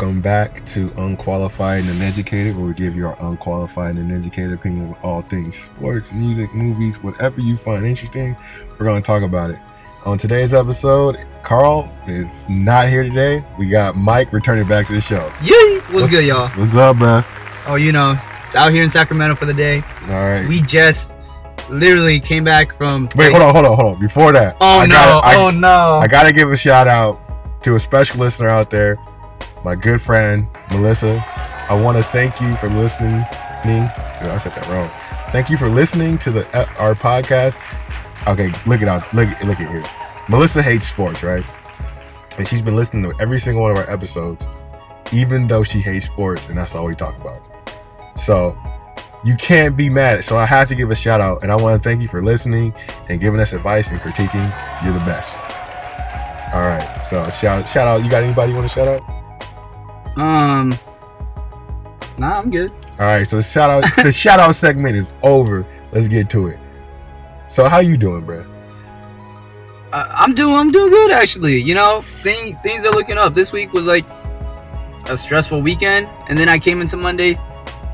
Welcome back to Unqualified and Uneducated, where we give you our unqualified and uneducated opinion on all things sports, music, movies, whatever you find interesting, we're going to talk about it. On today's episode, Carl is not here today. We got Mike returning back to the show. Yay! What's, What's good, y'all? What's up, man? Oh, you know, it's out here in Sacramento for the day. All right. We just literally came back from. Wait, hold on, hold on, hold on. Before that, oh I no, gotta, I, oh no, I gotta give a shout out to a special listener out there my good friend Melissa. I want to thank you for listening. I said that wrong. Thank you for listening to the uh, our podcast. Okay, look it out. Look look at here. Melissa hates sports, right? And she's been listening to every single one of our episodes, even though she hates sports, and that's all we talk about. So you can't be mad. So I have to give a shout out, and I want to thank you for listening and giving us advice and critiquing. You're the best. All right. So shout shout out. You got anybody you want to shout out? Um, nah, I'm good. All right, so the shout out the shout out segment is over. Let's get to it. So how you doing, bro? Uh, I'm doing I'm doing good actually. You know, thing, things are looking up. This week was like a stressful weekend, and then I came into Monday.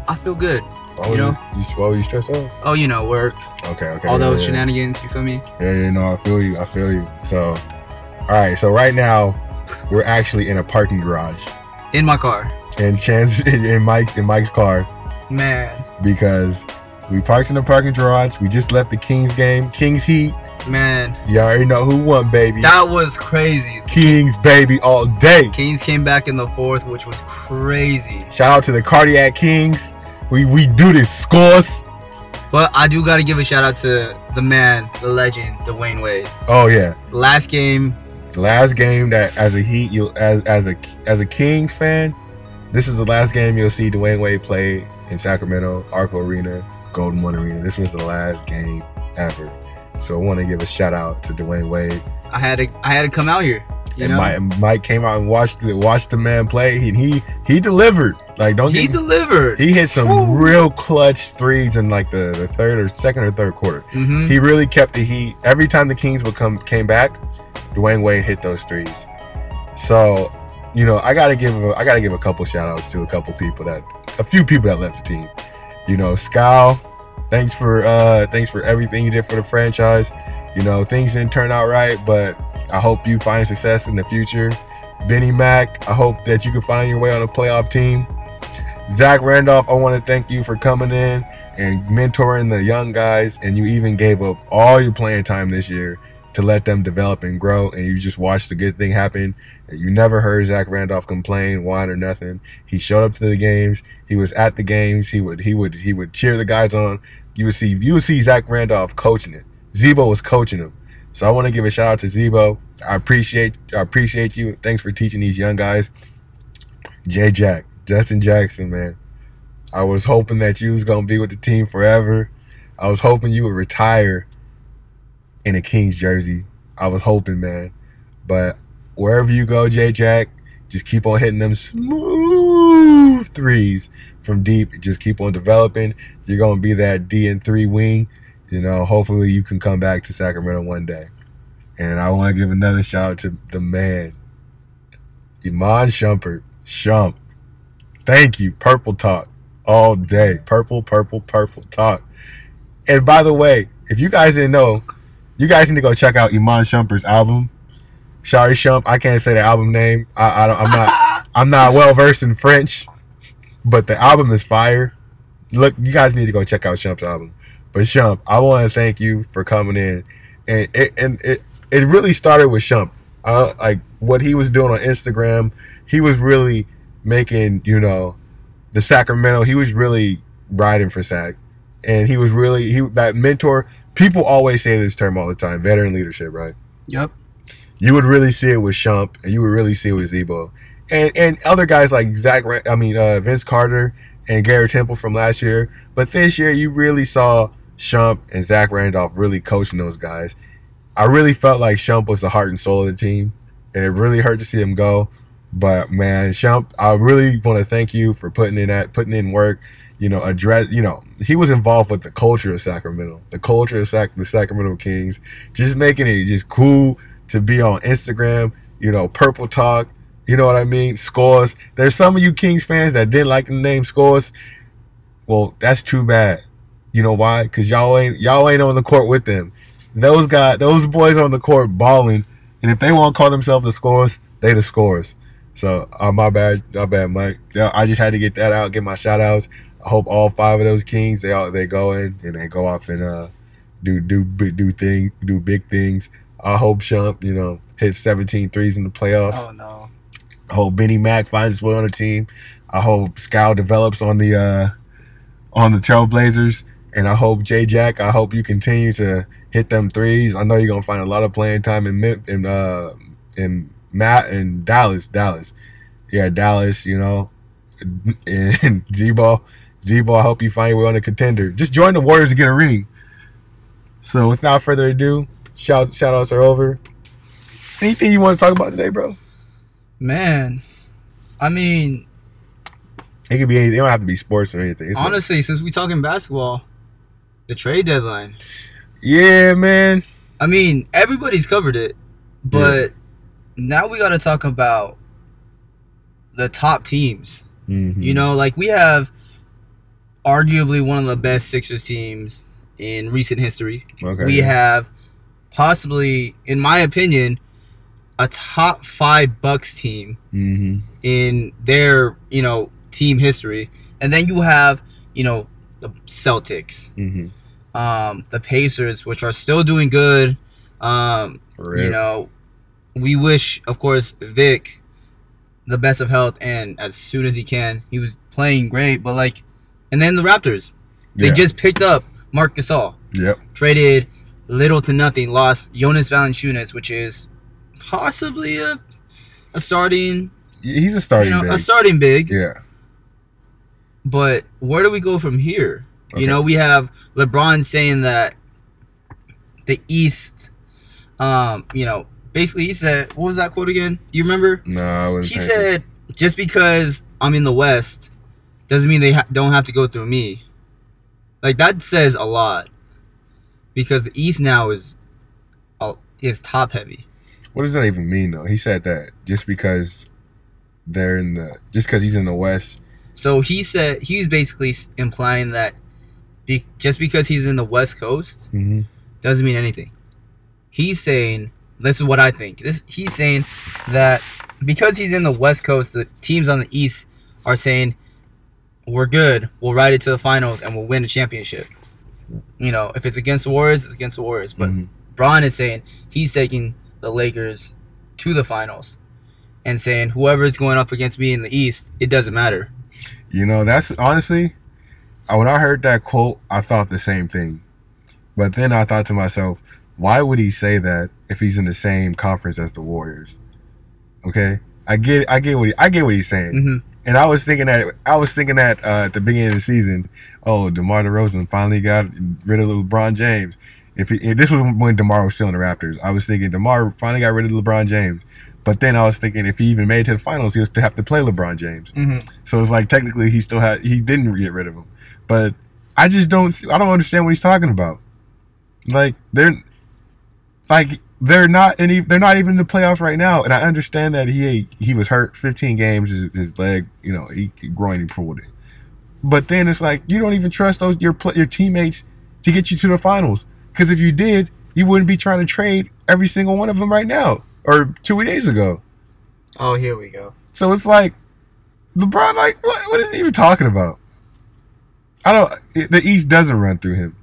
I feel good. Oh, you know, you, well, you stressed out? Oh, you know, work. Okay, okay. All yeah, those yeah. shenanigans. You feel me? Yeah, yeah, no, I feel you. I feel you. So, all right. So right now, we're actually in a parking garage in my car. And Chance in Mike's in Mike's car. Man. Because we parked in the parking garage. We just left the Kings game. Kings Heat. Man. You already know who won, baby. That was crazy. Kings, baby, all day. Kings came back in the fourth, which was crazy. Shout out to the Cardiac Kings. We we do this scores. But I do got to give a shout out to the man, the legend, Dwyane Wade. Oh yeah. Last game, the last game that as a Heat you as as a as a Kings fan, this is the last game you'll see Dwyane Wade play in Sacramento, Arco Arena, Golden One Arena. This was the last game ever. So I want to give a shout out to Dwyane Wade. I had to I had to come out here. You and know? Mike, Mike came out and watched the watched the man play. He he he delivered. Like don't he get, delivered. He hit some Ooh. real clutch threes in like the, the third or second or third quarter. Mm-hmm. He really kept the heat. Every time the Kings would come came back, Dwyane Wade hit those threes. So, you know, I gotta give a, I gotta give a couple shout outs to a couple people that a few people that left the team. You know, Skal, thanks for uh thanks for everything you did for the franchise. You know, things didn't turn out right, but I hope you find success in the future. Benny Mack, I hope that you can find your way on a playoff team. Zach Randolph, I want to thank you for coming in and mentoring the young guys, and you even gave up all your playing time this year to let them develop and grow, and you just watch the good thing happen. You never heard Zach Randolph complain, whine, or nothing. He showed up to the games. He was at the games. He would he would he would cheer the guys on. You would see you would see Zach Randolph coaching it. Z-Bo was coaching him. So I want to give a shout out to Z-Bo. I appreciate I appreciate you. Thanks for teaching these young guys. Jay Jack, Justin Jackson, man. I was hoping that you was gonna be with the team forever. I was hoping you would retire in a Kings jersey. I was hoping, man. But wherever you go, J Jack, just keep on hitting them smooth threes from deep. Just keep on developing. You're gonna be that D and three wing. You know, hopefully you can come back to Sacramento one day. And I want to give another shout out to the man, Iman Shumpert. Shump. Thank you. Purple talk all day. Purple, purple, purple talk. And by the way, if you guys didn't know, you guys need to go check out Iman Shumpert's album. Shari Shump. I can't say the album name. I, I don't, I'm not. I'm not well versed in French, but the album is fire. Look, you guys need to go check out Shump's album. But Shump, I want to thank you for coming in, and it and it it really started with Shump. Uh, like what he was doing on Instagram, he was really making you know the Sacramento. He was really riding for Sac, and he was really he that mentor people always say this term all the time veteran leadership, right? Yep. You would really see it with Shump, and you would really see it with Z-Bo. And, and other guys like Zach, I mean, uh, Vince Carter and Gary Temple from last year. But this year, you really saw Shump and Zach Randolph really coaching those guys. I really felt like Shump was the heart and soul of the team, and it really hurt to see him go. But man, Shump, I really want to thank you for putting in that, putting in work you know, address, you know, he was involved with the culture of Sacramento, the culture of Sac- the Sacramento Kings, just making it just cool to be on Instagram, you know, Purple Talk, You know what I mean? Scores. There's some of you Kings fans that didn't like the name Scores. Well, that's too bad. You know why? Because y'all ain't y'all ain't on the court with them. Those guys, those boys on the court balling, and if they want to call themselves the Scores, they the Scores. So uh, my bad, my bad, Mike. I just had to get that out, get my shout outs. I hope all five of those Kings they all they go in and they go off and uh do do do thing do big things. I hope Shump, you know, hit 17 threes in the playoffs. Oh no. I hope Benny Mac finds his way on the team. I hope Skal develops on the uh on the Trailblazers. And I hope Jay Jack, I hope you continue to hit them threes. I know you're gonna find a lot of playing time in in uh in Matt and Dallas. Dallas. Yeah, Dallas, you know. And Z-Bo. Z-Bo, I hope you find your way on a contender. Just join the Warriors to get a ring. So without further ado, shout shout outs are over. Anything you want to talk about today, bro? Man, I mean, it could be anything. It don't have to be sports or anything. It's honestly, since we talking basketball, the trade deadline. Yeah, man. I mean, everybody's covered it, but yeah. now we got to talk about the top teams. Mm-hmm. You know, like we have arguably one of the best Sixers teams in recent history. Okay. We have possibly, in my opinion, a top five Bucks team mm-hmm. in their you know team history, and then you have you know the Celtics, mm-hmm. um, the Pacers, which are still doing good. Um, you know, we wish, of course, Vic the best of health and as soon as he can. He was playing great, but like, and then the Raptors, they yeah. just picked up Marc Gasol. Yep. Traded little to nothing, lost Jonas Valanciunas, which is possibly a a starting. He's a starting. You know, big. a starting big. Yeah. But where do we go from here? Okay. You know, we have LeBron saying that the East, um, you know, basically he said, what was that quote again? Do you remember? No, I wasn't. He said, just because I'm in the West doesn't mean they ha- don't have to go through me. Like that says a lot because the East now is is top heavy. What does that even mean though? He said that just because they're in the just because he's in the West. So he said he's basically implying that be, just because he's in the West Coast mm-hmm. doesn't mean anything. He's saying this is what I think. This he's saying that because he's in the West Coast, the teams on the East are saying we're good. We'll ride it to the finals and we'll win a championship. You know, if it's against the Warriors, it's against the Warriors. But mm-hmm. Bron is saying he's taking the Lakers to the finals and saying whoever is going up against me in the East, it doesn't matter. You know, that's honestly, when I heard that quote, I thought the same thing. But then I thought to myself, why would he say that if he's in the same conference as the Warriors? Okay, I get, I get what he, I get what he's saying. Mm-hmm. And I was thinking that I was thinking that uh, at the beginning of the season, oh, DeMar DeRozan finally got rid of LeBron James. If, he, if this was when DeMar was still in the Raptors, I was thinking DeMar finally got rid of LeBron James. But then I was thinking if he even made it to the finals, he was to have to play LeBron James. Mm-hmm. So it's like technically he still had he didn't get rid of him. But I just don't I don't understand what he's talking about. Like they're like they're not any they're not even in the playoffs right now. And i understand that he he was hurt 15 games his, his leg you know he, groin he pulled it. But then it's like you don't even trust those your your teammates to get you to the finals. Because if you did you wouldn't be trying to trade every single one of them right now or two days ago. Oh here we go. So it's like lebron like what, what is he even talking about? I don't the east doesn't run through him.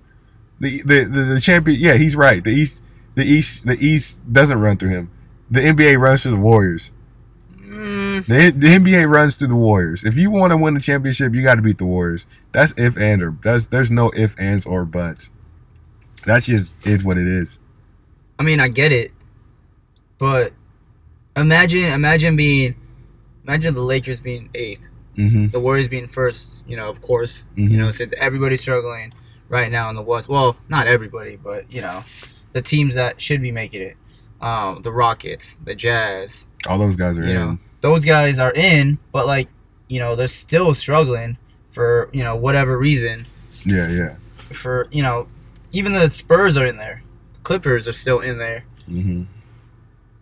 The the the, the champion yeah he's right. The east the East the East doesn't run through him. The NBA runs through the Warriors. Mm. The, the NBA runs through the Warriors. If you want to win the championship, you got to beat the Warriors. That's if and or that's there's no if ands or buts. That's just is what it is. I mean, I get it, but imagine imagine being imagine the Lakers being 8th mm-hmm. the Warriors being first. You know, of course, mm-hmm. you know since everybody's struggling right now in the West. Well, not everybody, but you know, the teams that should be making it. Um, the Rockets, the Jazz. All those guys are you in. Know, those guys are in, but like, you know, they're still struggling for, you know, whatever reason. Yeah, yeah. For, you know, even the Spurs are in there. Clippers are still in there. Mm-hmm.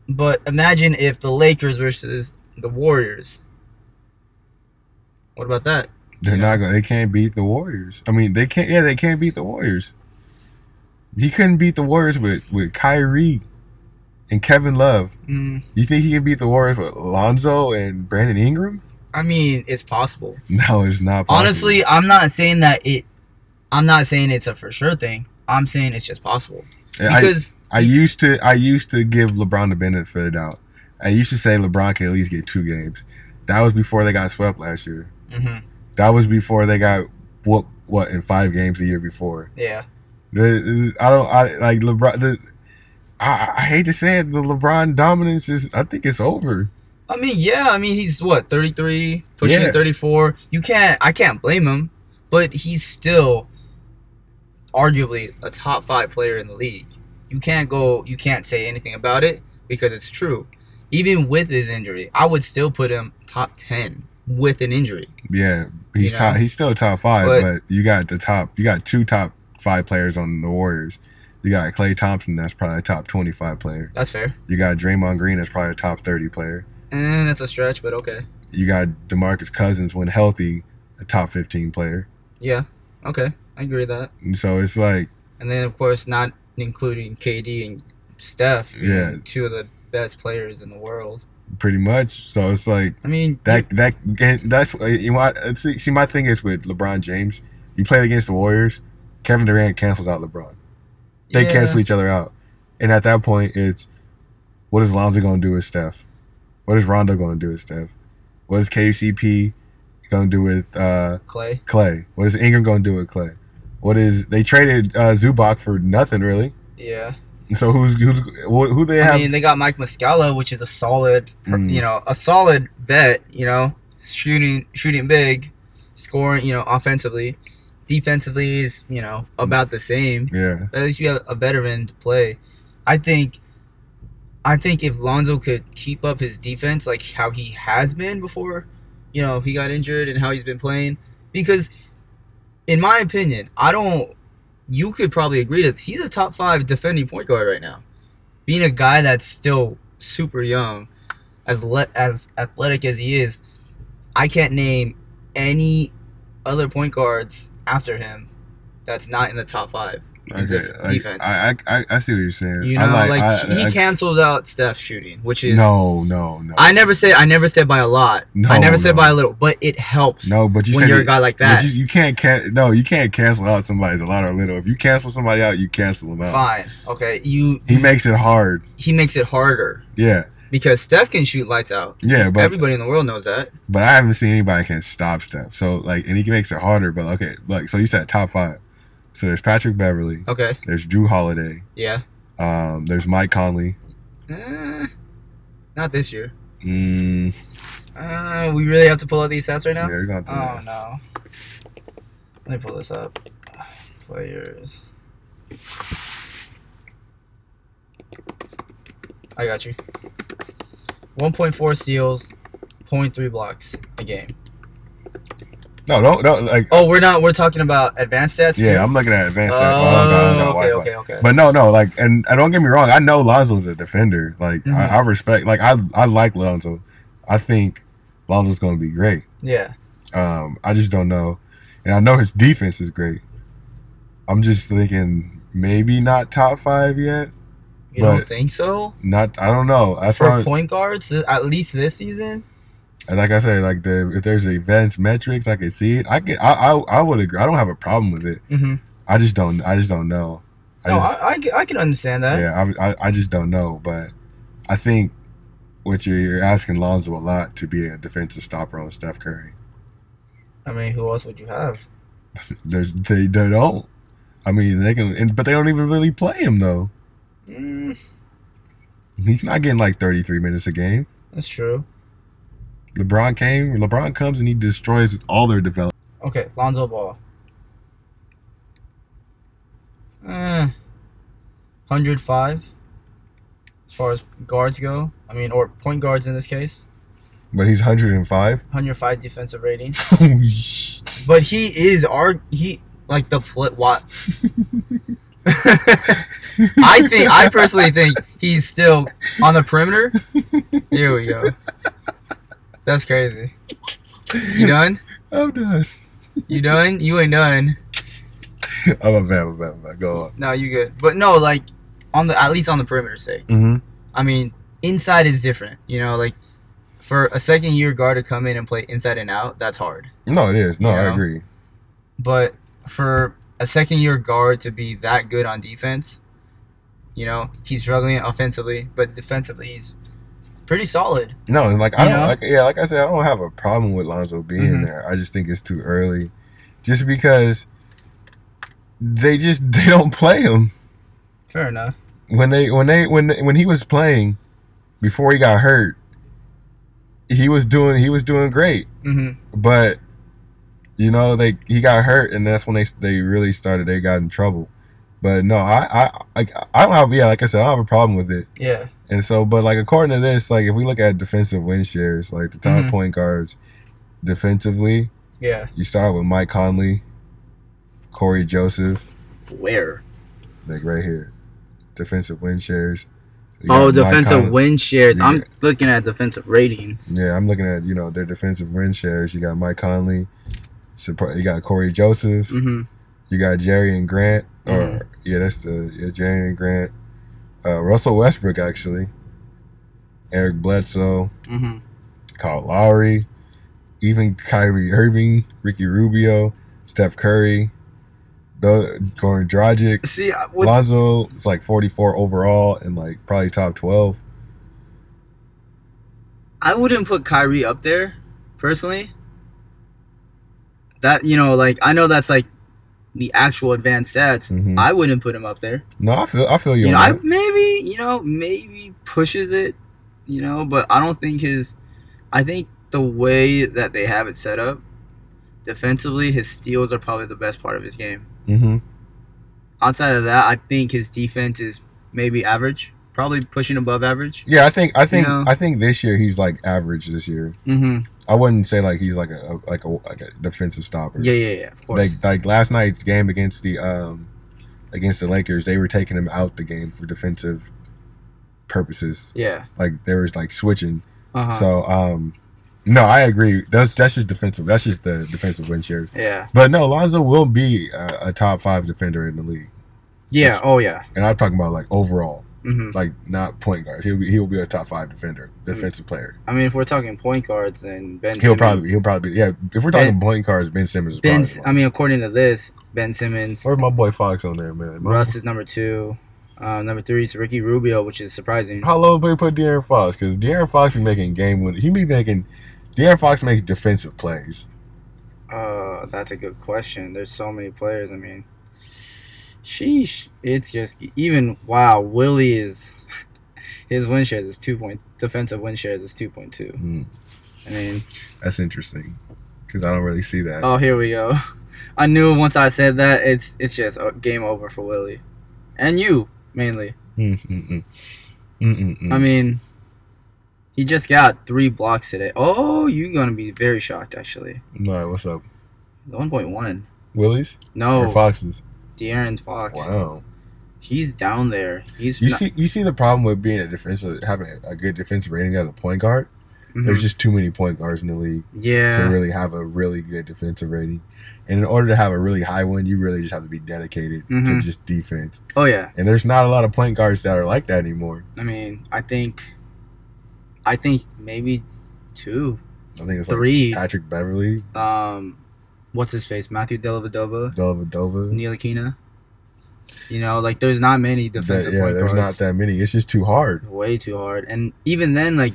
But imagine if the Lakers versus the Warriors. What about that? They're Yeah. not gonna. They can't beat the Warriors. I mean, they can't. Yeah, they can't beat the Warriors. He couldn't beat the Warriors with with Kyrie and Kevin Love. Mm, You think he can beat the Warriors with Lonzo and Brandon Ingram? I mean, it's possible. No, it's not. Possible. Honestly, I'm not saying that it. I'm not saying it's a for sure thing. I'm saying it's just possible I, because I used to I used to give LeBron the benefit of the doubt. I used to say LeBron can at least get two games. That was before they got swept last year. mhm, That was before they got what what in five games the year before. yeah, The, I don't I like LeBron. The, I, I hate to say it, the LeBron dominance is. I think it's over. I mean, yeah, I mean he's what 33, pushing Yeah. 34. You can't, I can't blame him, but he's still arguably a top five player in the league. You can't go, you can't say anything about it because it's true. Even with his injury, I would still put him top ten with an injury. Yeah, he's You top. He's still top five, But- but, you got the top. You got two top five players on the Warriors. You got Klay Thompson, that's probably a top twenty-five player. That's fair, You got Draymond Green, that's probably a top thirty player. and that's a stretch, but okay. You got DeMarcus Cousins, when healthy, a top fifteen player. Yeah, okay, I agree with that. And so it's like, And then of course not including KD and Steph, Yeah. two of the best players in the world. pretty much. So it's like I mean, that. That that's you know. see, my thing is with LeBron James. You play against the Warriors. Kevin Durant cancels out LeBron. They yeah. cancel each other out. And at that point, it's what is Lonzo going to do with Steph? What is Rondo going to do with Steph? What is KCP going to do with uh, Klay. Klay? What is Ingram going to do with Klay? What is they traded uh, Zubac for nothing really? Yeah. So who's who's who, they have? I mean, they got Mike Muscala, which is a solid, Mm. you know, a solid bet. You know, shooting, shooting big, scoring. You know, offensively, defensively is you know about the same. yeah, At least you have a veteran to play. I think. I think if Lonzo could keep up his defense like how he has been before, you know, he got injured and how he's been playing, because, in my opinion, I don't. You could probably agree that he's a top five defending point guard right now. Being a guy that's still super young, as le- as athletic as he is, I can't name any other point guards after him that's not in the top five in okay. def- like, defense. I, I I see what you're saying. you know, I like, I- he I- cancels out Steph shooting, which is no, no, no. I never said I never said by a lot. No, I never said by a little, but it helps no, but you when you're it- a guy like that. you, you can't can no, you can't cancel out somebody's a lot or little. If you cancel somebody out, you cancel them out. Fine, okay. You He makes it hard. he makes it harder Yeah, because Steph can shoot lights out. yeah, but Everybody in the world knows that. but I haven't seen anybody can stop Steph. So like, and he makes it harder. But okay, like so you said top five. So there's Patrick Beverley. Okay, There's Jrue Holiday. yeah. Um, there's Mike Conley. Eh, not this year. Mm, Uh, we really have to pull out these stats right yeah, now. you're gonna do Oh that. no. Let me pull this up. Players. I got you. 1.4 steals, 0.3 blocks a game. No, don't don't like. Oh, we're not. We're talking about advanced stats. yeah, too? I'm looking at advanced. Stats. Oh, got- I don't okay, okay, okay. But no, no, like, and, and don't get me wrong. I know Lonzo's a defender. Like, Mhm. I, I respect. Like, I I like Lonzo. I think Lonzo's gonna be great. yeah. Um, I just don't know, and I know his defense is great. I'm just thinking maybe not top five yet. You don't think so? Not, I don't know. That's For why, point guards, at least this season. and like I said, like the if there's advanced metrics, I can see it. I can, I, I, I would agree. I don't have a problem with it. Mm-hmm. I just don't, I just don't know. I No, just- I, I, I can understand that. Yeah, I, I, I just don't know, but I think what you're, you're asking Lonzo a lot to be a defensive stopper on Steph Curry. I mean, who else would you have? There's they, they don't. I mean, they can, and, but they don't even really play him though. Mm, He's not getting like 33 minutes a game. that's true. LeBron came. LeBron comes and he destroys all their development. Okay, Lonzo Ball. Uh, 105 as far as guards go. I mean, or point guards in this case. But he's 105. 105 defensive rating. But he is our he like the flip what I think I personally think he's still on the perimeter. Here we go. That's crazy. You done? I'm done. You done? You ain't done. I'm a bad, I'm a bad, I'm a bad. Go on. No, you good. But no, like on the at least on the perimeter sake. Mm-hmm. I mean, inside is different. You know, like for a second year guard to come in and play inside and out, that's hard. No, it is. No, You I agree. But for a second year guard to be that good on defense, you know, he's struggling offensively, but defensively he's pretty solid. No, like I You don't know? like yeah, like I said, I don't have a problem with Lonzo being Mhm. there. I just think it's too early, just because they just they don't play him Fair enough. when they when they when when he was playing before he got hurt. He was doing he was doing great, hmm but you know they he got hurt, and that's when they they really started they got in trouble. But no, I I like I don't have yeah like I said I don't have a problem with it. Yeah. And so, but like according to this, like if we look at defensive win shares, like the top Mhm. point guards defensively, Yeah. you start with Mike Conley, Cory Joseph, Where? like right here, defensive win shares. You Oh, defensive Conley- win shares. Yeah. I'm looking at defensive ratings. Yeah, I'm looking at you know their defensive win shares. You got Mike Conley, support- you got Cory Joseph, hmm you got Jerian Grant, or Mhm. yeah, that's the yeah Jerian Grant, uh, Russell Westbrook actually, Eric Bledsoe. hmm Kyle Lowry, even Kyrie Irving, Ricky Rubio, Steph Curry, the Goran Dragic, See, what, Lonzo. It's like 44 overall and like probably top 12. I wouldn't put Kyrie up there, personally. That you know, like I know that's like the actual advanced stats. Mhm. I wouldn't put him up there. No, I feel I feel you. You know, I maybe you know maybe pushes it, you know, but I don't think his. I think the way that they have it set up, defensively, his steals are probably the best part of his game. Mm-hmm. Outside of that, I think his defense is maybe average, probably pushing above average. Yeah, I think I think know? I think this year he's like average this year. Mm-hmm. I wouldn't say like he's like a, like a like a defensive stopper. Yeah, yeah, yeah. Of course. Like like last night's game against the um against the Lakers, they were taking him out the game for defensive purposes. yeah. Like there was like switching. Uh-huh. So um no, I agree. That's that's just defensive. That's just the defensive win shares. yeah. But no, Lonzo will be a, a top five defender in the league, Yeah. Oh yeah. and I'm talking about like overall, hmm like not point guard. He'll be he'll be a top five defender, defensive player. I mean, if we're talking point guards, then Ben. He'll Simmons, probably he'll probably be, yeah. If we're talking Ben- point guards, Ben Simmons. Is Ben. probably I mean, according to this, Ben Simmons. where's my boy Fox on there, man? My- Russ is number two. Um, number three is Ricky Rubio, which is surprising. How low we put De'Aaron Fox? Because De'Aaron Fox be making game win. He be making. De'Aaron Fox makes defensive plays. Uh, that's a good question. There's so many players. I mean, sheesh. It's just even wow. Willie is his win shares is two point. Defensive win shares is two point two. Mm, I mean, that's interesting because I don't really see that. oh here we go. I knew once I said that it's it's just uh, game over for Willie, and you mainly. Mm, mm, mm. Mm, mm, mm. I mean, he just got three blocks today. Oh, you're gonna be very shocked actually. no, what's up, One point one. Willies or No, Foxes? De'Aaron Fox. Wow. He's down there. He's You not- see, you see the problem with being a defensive, having a good defensive rating as a point guard. Mhm. There's just too many point guards in the league yeah. to really have a really good defensive rating. And in order to have a really high one, you really just have to be dedicated to Mhm. just defense. Oh yeah. And there's not a lot of point guards that are like that anymore. I mean, I think, I think maybe two, I think it's like three. Patrick Beverley, Um, what's his face? Matthew Dellavedova, Dellavedova. Neil Aquina. You know, like there's not many That, defensive yeah, point there's guards. not that many. It's just too hard. Way too hard, and even then, like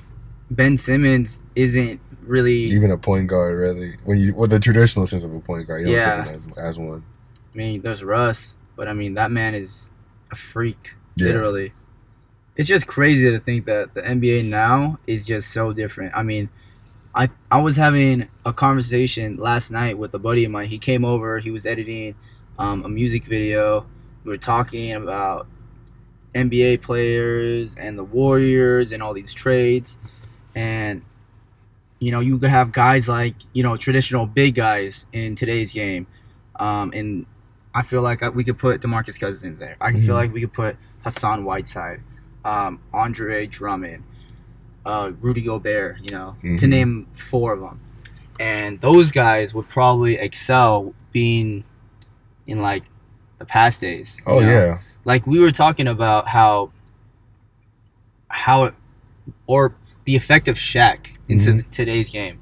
Ben Simmons isn't really. Even a point guard, really. When you, with the traditional sense of a point guard, you don't Yeah. think of him as, as one. I mean, there's Russ, but I mean that man is a freak, Yeah. literally. It's just crazy to think that the NBA now is just so different. I mean, I I was having a conversation last night with a buddy of mine. He came over. He was editing um, a music video. We were talking about NBA players and the Warriors and all these trades, and you know you could have guys like you know traditional big guys in today's game, um, and I feel like we could put Demarcus Cousins there. I Mhm. feel like we could put Hassan Whiteside, um, Andre Drummond, uh, Rudy Gobert. You know, to Mhm. name four of them, and those guys would probably excel being in like the past days. Oh know? yeah. like we were talking about how how it, or the effect of Shaq into Mhm. today's game.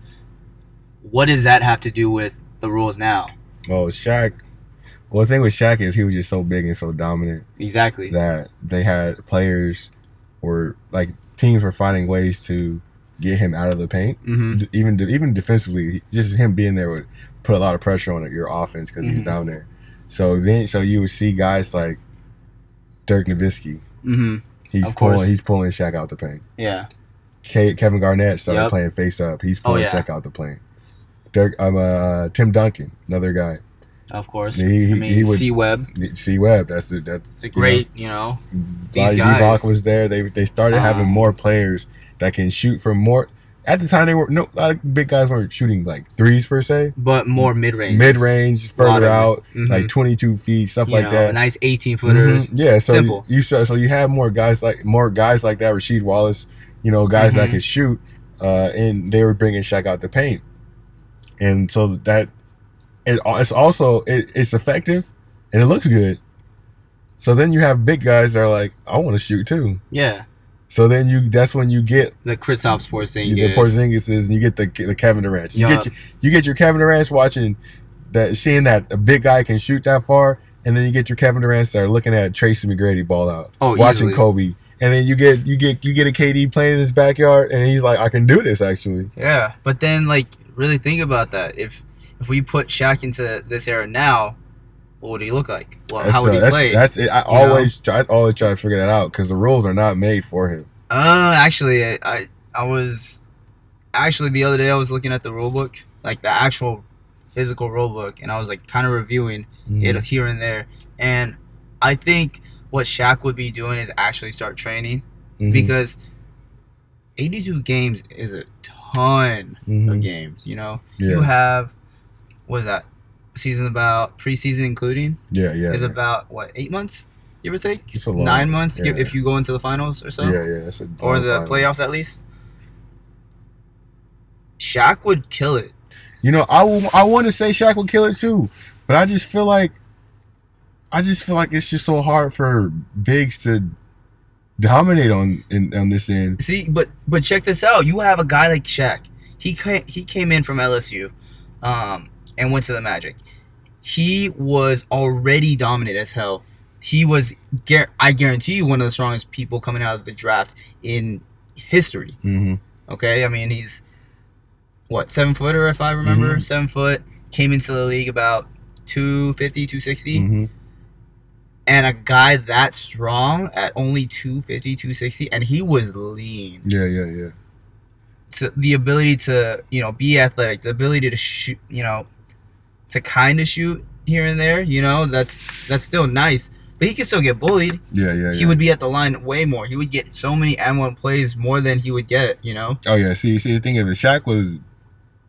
What does that have to do with the rules now? Oh, Shaq. Well, the thing with Shaq is he was just so big and so dominant Exactly. that they had players or like teams were finding ways to get him out of the paint. hmm D- Even even defensively, just him being there would put a lot of pressure on your offense because he's Mhm. down there. So then, so you would see guys like Dirk Nowitzki. hmm He's Of course. pulling he's pulling Shaq out the paint. Yeah. K- Kevin Garnett started Yep. playing face up. He's Oh, pulling yeah. Shaq out the paint. Dirk, um, uh, Tim Duncan, another guy. Of course. He- he- I mean, C Webb. C Webb. that's it. That's It's a great, you know. Guys. Divac was there. They they started having Um, more players that can shoot from more. At the time, they were no a lot of big guys weren't shooting like threes per se. but more mid range. Mid range, further out, like twenty two feet, stuff like that. Mm-hmm. Nice 18 footers. Mhm. Yeah, so Simple. you so so you have more guys like more guys like that. Rasheed Wallace, you know, guys that Mhm. could shoot, uh, and they were bringing Shaq out the paint, and so that it, it's also it, it's effective and it looks good. So then you have big guys that are like, I want to shoot too. Yeah. So then you that's when you get The Kristaps Porzingis. the Porzingises and you get the the Kevin Durant. You Yeah. get your, you get your Kevin Durant watching that seeing that a big guy can shoot that far, and then you get your Kevin Durant that are looking at Tracy McGrady ball out, Oh, watching easily. Kobe, and then you get you get you get a KD playing in his backyard, and he's like, I can do this actually. Yeah, but then like really think about that. If if we put Shaq into this era now, what would he look like? Well, That's, how would he that's, play? That's it. I always try, I always try to figure that out because the rules are not made for him. Uh, actually, I, I was actually the other day I was looking at the rule book, like the actual physical rule book, and I was like kind of reviewing it here and there, and I think what Shaq would be doing is actually start training Mhm. because 82 games is a ton Mhm. of games. You know, yeah, you have what is that season about preseason including yeah, yeah, is yeah. about what eight months give or take It's a long- nine months yeah. if you go into the finals or so yeah, yeah. Or the finals. playoffs at least. Shaq would kill it. You know, I I want to say Shaq would kill it too, but I just feel like I just feel like it's just so hard for bigs to dominate on in, on this end. See, but but check this out. You have a guy like Shaq. He came, he came in from LSU, um, and went to the Magic. He was already dominant as hell. He was, I guarantee you, one of the strongest people coming out of the draft in history. hmm Okay, I mean he's what seven footer if I remember, Mhm. seven foot. Came into the league about 250, 260. hmm and a guy that strong at only 250 260 and he was lean Yeah, yeah, yeah. so the ability to you know be athletic the ability to shoot you know to kind of shoot here and there you know that's that's still nice but he could still get bullied Yeah, yeah, he yeah. would be at the line way more he would get so many m1 plays more than he would get you know oh yeah. See, see, the thing is, Shaq was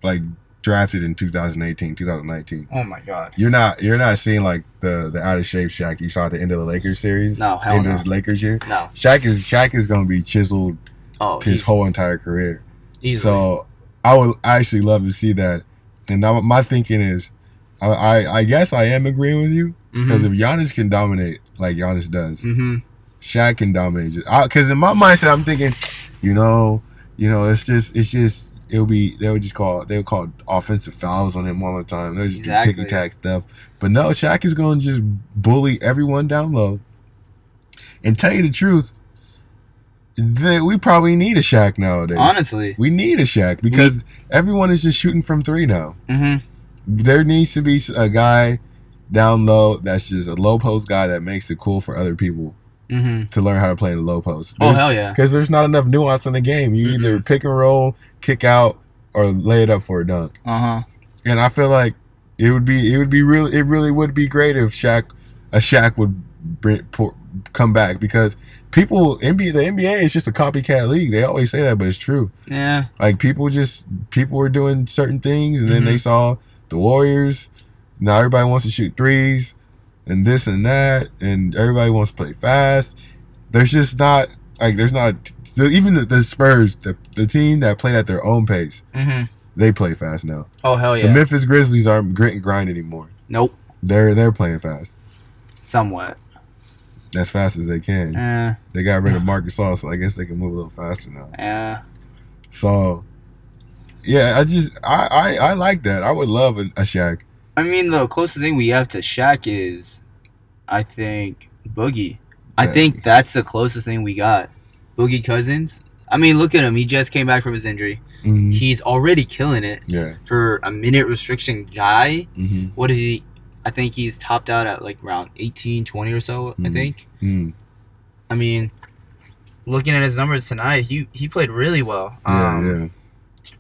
like drafted in 2018, 2019. oh my god You're not you're not seeing like the the out of shape Shaq you saw at the end of the Lakers series. No, hell end no. of his Lakers year. no Shaq is Shaq is gonna be chiseled oh his he- whole entire career. easily. So I would actually love to see that. And now my thinking is, I I, I guess I am agreeing with you because Mhm. if Giannis can dominate like Giannis does, Mhm. Shaq can dominate. Because in my mindset, I'm thinking, you know, you know, it's just it's just it'll be they would just call they would call offensive fouls on him all the time. They'll just Exactly. do ticky tack stuff. But no, Shaq is going to just bully everyone down low. And tell you the truth, that we probably need a Shaq nowadays. honestly We need a Shaq because everyone is just shooting from three now. hmm There needs to be a guy down low that's just a low post guy that makes it cool for other people hmm to learn how to play in the low post. oh hell yeah Because there's not enough nuance in the game. You either pick and roll, kick out, or lay it up for a dunk. uh-huh And I feel like it would be it would be really it really would be great if Shaq a Shaq would bring, pour, come back because people NBA the NBA is just a copycat league. They always say that, but it's true. yeah Like people just people were doing certain things, and then Mhm. they saw the Warriors. Now everybody wants to shoot threes, and this and that, and everybody wants to play fast. There's just not like there's not even the, the Spurs, the, the team that played at their own pace, Mm-hmm. they play fast now. Oh hell yeah! The. Memphis Grizzlies aren't grit and grind anymore. nope. They're they're playing fast, Somewhat. as fast as they can. Uh, They got rid of Marc Gasol, so I guess they can move a little faster now. yeah. So, yeah, I just I I, I like that. I would love a, a Shaq. I mean, the closest thing we have to Shaq is, I think, Boogie. I think that's the closest thing we got. Boogie Cousins. I mean, look at him. He just came back from his injury. Mhm. He's already killing it Yeah. for a minute restriction guy. hmm What is he? I think he's topped out at like around 18, 20 or so. I Mhm. think. mm I mean, looking at his numbers tonight, he he played really well. Yeah, Um, yeah.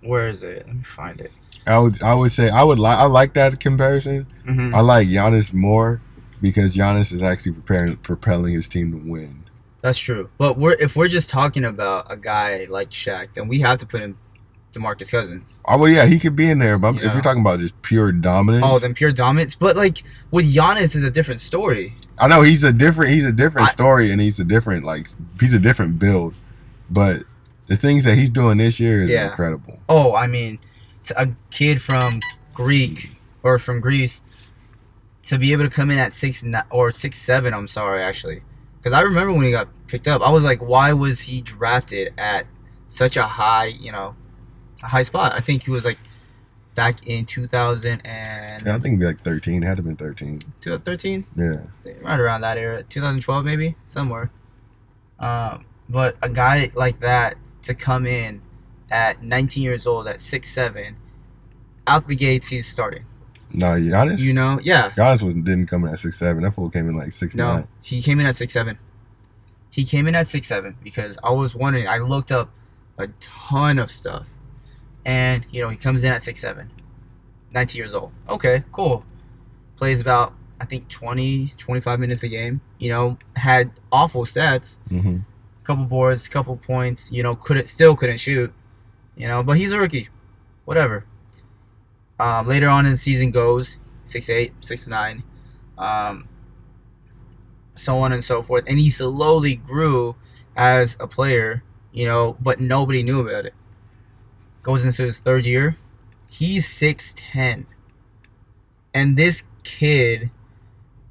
Where is it? Let me find it. I would I would say I would like I like that comparison. hmm I like Giannis more because Giannis is actually preparing propelling his team to win. That's true. But we're if we're just talking about a guy like Shaq, then we have to put in DeMarcus Cousins. Oh well, yeah, he could be in there, but if you're talking about just pure dominance, Oh, then pure dominance. But like with Giannis is a different story. I know he's a different he's a different I- story and he's a different like he's a different build, but the things that he's doing this year is Yeah. incredible. Oh, I mean, a kid from Greek or from Greece to be able to come in at six or six seven. I'm sorry, actually, because I remember when he got picked up, I was like, why was he drafted at such a high, you know, a high spot? I think he was like back in 2000 and Yeah, I think like 13. It had to have been 13. 2013. Yeah. right around that era 2012 maybe somewhere um, but a guy like that to come in at 19 years old at 6'7 out the gates he's starting. No, Giannis. you know? Yeah. Giannis was didn't come in at six seven. That fool came in like six no nine. he came in at 6'7 he came in at 6'7 because i was wondering i looked up a ton of stuff. And you know he comes in at 6'7 19 years old. Okay cool. Plays about i think 20 25 minutes a game. You know had awful stats. Mm-hmm. Couple boards, couple points. You know, couldn't still couldn't shoot. You know, but he's a rookie. Whatever. Um, later on in the season goes six eight, six nine, um, so on and so forth, and he slowly grew as a player. You know, but nobody knew about it. Goes into his third year, he's six ten, and this kid,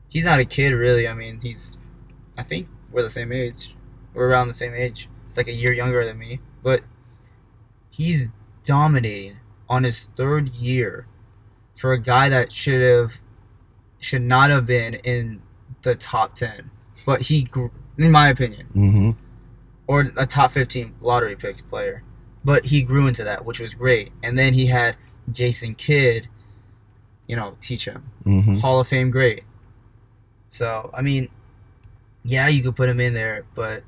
he's not a kid really. I mean, he's, I think we're the same age we're around the same age. It's like a year younger than me, but he's dominating on his third year for a guy that should have should not have been in the top 10. But he in my opinion, Mm-hmm. or a top 15 lottery pick player. But he grew into that, which was great. And then he had Jason Kidd, you know, teach him. Mm-hmm. Hall of Fame great. So, I mean, yeah, you could put him in there, but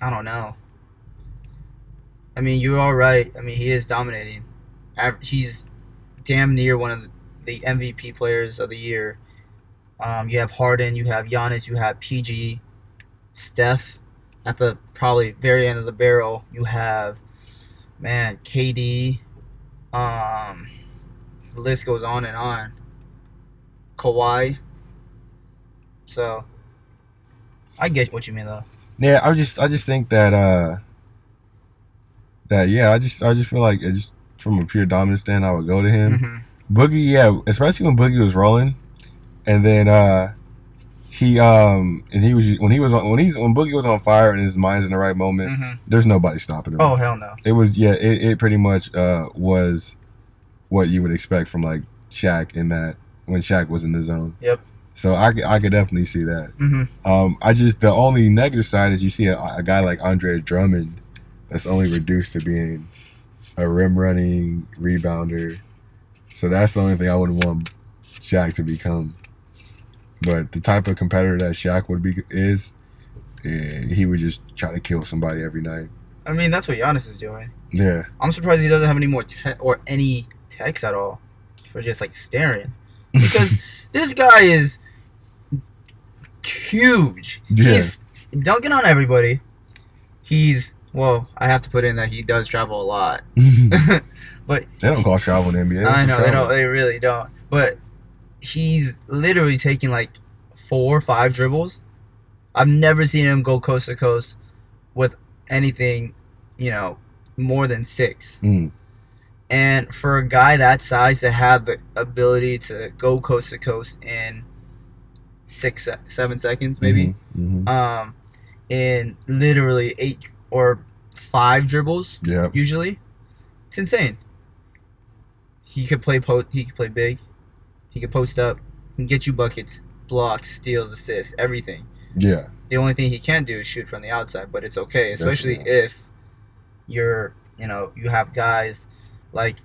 I don't know. I mean, you're all right. I mean, he is dominating. He's damn near one of the MVP players of the year. Um, you have Harden, you have Giannis, you have PG, Steph. At the probably very end of the barrel, you have man KD. Um, the list goes on and on. Kawhi. So, I get what you mean though. Yeah, I just I just think that uh that yeah, I just I just feel like it just from a pure dominance stand I would go to him. Mhm. Boogie, yeah, especially when Boogie was rolling, and then uh he um and he was when he was on when he's when Boogie was on fire and his mind's in the right moment, Mhm. there's nobody stopping him. Oh hell no. It was yeah, it, it pretty much uh was what you would expect from like Shaq in that when Shaq was in the zone. Yep. So I, could- I could definitely see that. hmm Um, I just the only negative side is you see a, a guy like Andre Drummond that's only reduced to being a rim running rebounder. So that's the only thing I wouldn't want Shaq to become. But the type of competitor that Shaq would be is, eh, he would just try to kill somebody every night. I mean, that's what Giannis is doing. Yeah, I'm surprised he doesn't have any more te- or any text at all for just like staring because this guy is huge. Yeah. He's dunking on everybody. He's well, I have to put in that he does travel a lot. But they don't call travel in the NBA. I know they don't. They really don't. But he's literally taking like four or five dribbles. I've never seen him go coast to coast with anything, you know, more than six. Mm. And for a guy that size to have the ability to go coast to coast in six, seven seconds, maybe, Mhm, mhm. um, in literally eight or five dribbles, Yep. usually, it's insane. He could play po- He could play big. He could post up. He can get you buckets, blocks, steals, assists, everything. Yeah. The only thing he can't do is shoot from the outside, but it's okay, especially Definitely. if you're, you know, you have guys like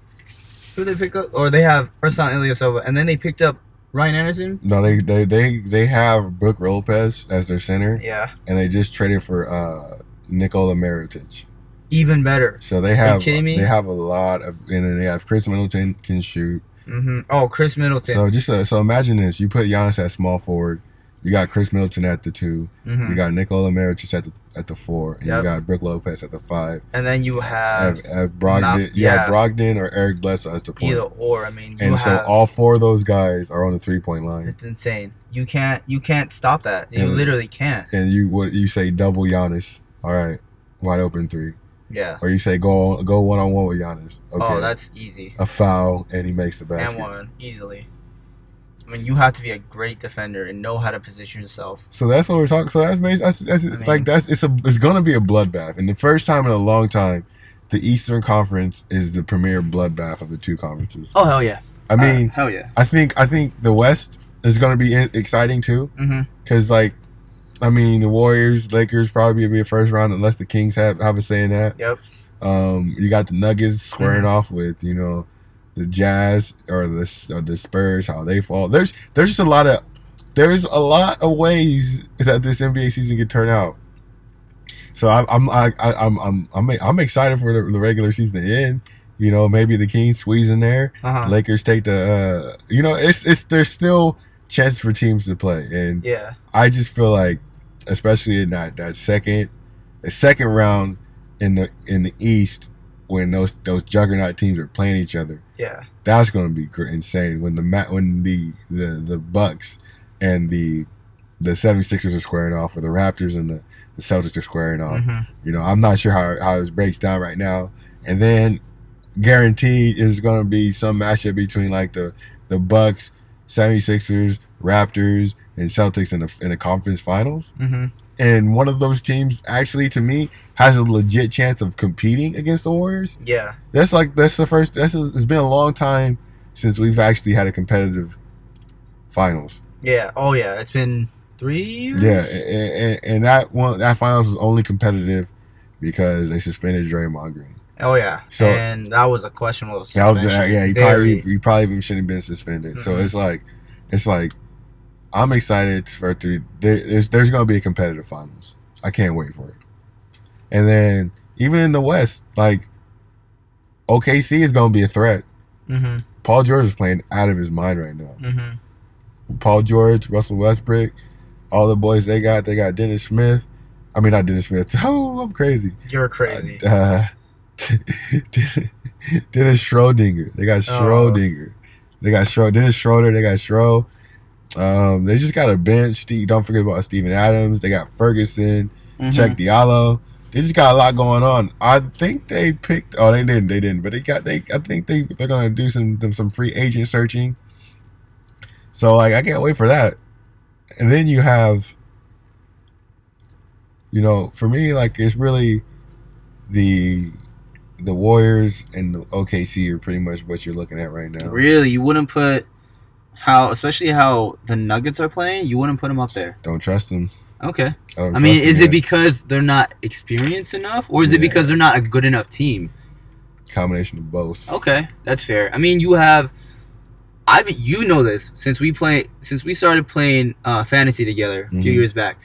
who they pick up, or they have Ersan Ilyasova, and then they picked up Ryan Anderson. No, they they they they have Brook Lopez as their center, Yeah, and they just traded for uh Nikola Mirotic. even better. So they have kidding me? they have a lot of, and then they have Khris Middleton can shoot. Mm-hmm. Oh, Khris Middleton. So just uh, so imagine this: you put Giannis at small forward, you got Khris Middleton at the 2 Mhm. you got Nikola Mirotic at the at the four, and Yep. you got Brook Lopez at the five. and then you have Have, have Brogdon, Mal- you have yeah. Brogdon or Eric Bledsoe as the point. either or. I mean, you and so have. all four of those guys are on the three point line. it's insane. You can't. You can't stop that. You Yeah. literally can't. And you what you say double Giannis. All right, wide open three. Yeah. Or you say go go one on one with Giannis. Okay. Oh, that's easy. a foul and he makes the basket. And one easily. I mean, you have to be a great defender and know how to position yourself. So that's what we're talking. So that's basically that's, that's I mean- like that's it's a it's gonna be a bloodbath, and the first time in a long time, the Eastern Conference is the premier bloodbath of the two conferences. Oh hell yeah! I mean, hell yeah. I think I think the West is gonna be exciting too, Mm-hmm. because like, I mean, the Warriors, Lakers probably be a first round unless the Kings have have a say in that. Yep. Um, you got the Nuggets squaring Mhm. off with you know the Jazz or the or the Spurs, how they fall. There's there's just a lot of there's a lot of ways that this NBA season could turn out. So I, I'm I, I'm I'm I'm I'm excited for the, the regular season to end. You know, maybe the Kings squeeze in there. Uh huh. Lakers take the. Uh, you know, it's it's there's still chances for teams to play, and yeah. I just feel like, especially in that that second, the second round in the in the East, when those those juggernaut teams are playing each other, Yeah. that's going to be insane. When the when the the the Bucks and the the 76ers are squaring off, or the Raptors and the, the Celtics are squaring off. hmm You know, I'm not sure how how it breaks down right now, and then guaranteed is going to be some matchup between like the the Bucks, 76ers, Raptors, and Celtics in the in the conference finals. hmm And one of those teams actually, to me, has a legit chance of competing against the Warriors. Yeah. That's like that's the first. That's it's been a long time since we've actually had a competitive finals. Yeah. Oh yeah. It's been three years. Yeah, and, and, and that one that finals was only competitive because they suspended Draymond Green. Oh yeah. So- and that was a questionable. That was uh, yeah. He Very. probably he probably even shouldn't have been suspended. So Mhm. it's like it's like I'm excited for it to there, there's there's gonna be a competitive finals. I can't wait for it. And then even in the West, like OKC is gonna be a threat. Mhm. Paul George is playing out of his mind right now. Mhm. Paul George, Russell Westbrook, all the boys they got. They got Dennis Smith. I mean, not Dennis Smith. Oh, I'm crazy. You're crazy. Uh, Dennis Schrodinger. They got Oh. They got Schro. Dennis Schroeder. They got Schro. Um, they just got a bench. Steve, don't forget about Steven Adams. They got Ferguson. Mhm. Cheick Diallo. They just got a lot going on. I think they picked. Oh, they didn't. They didn't. But they got. They. I think they. They're gonna do some them some free agent searching. So like, I can't wait for that. And then you have. You know, for me, like it's really the the Warriors and the OKC are pretty much what you're looking at right now. Really, you wouldn't put how, especially how the Nuggets are playing. You wouldn't put them up there. Don't trust them. Okay. I, I mean, is them it because they're not experienced enough, or is it because they're not a good enough team? combination of both? Okay, that's fair. I mean, you have, I've you know this since we play since we started playing uh, fantasy together a few Mhm. years back.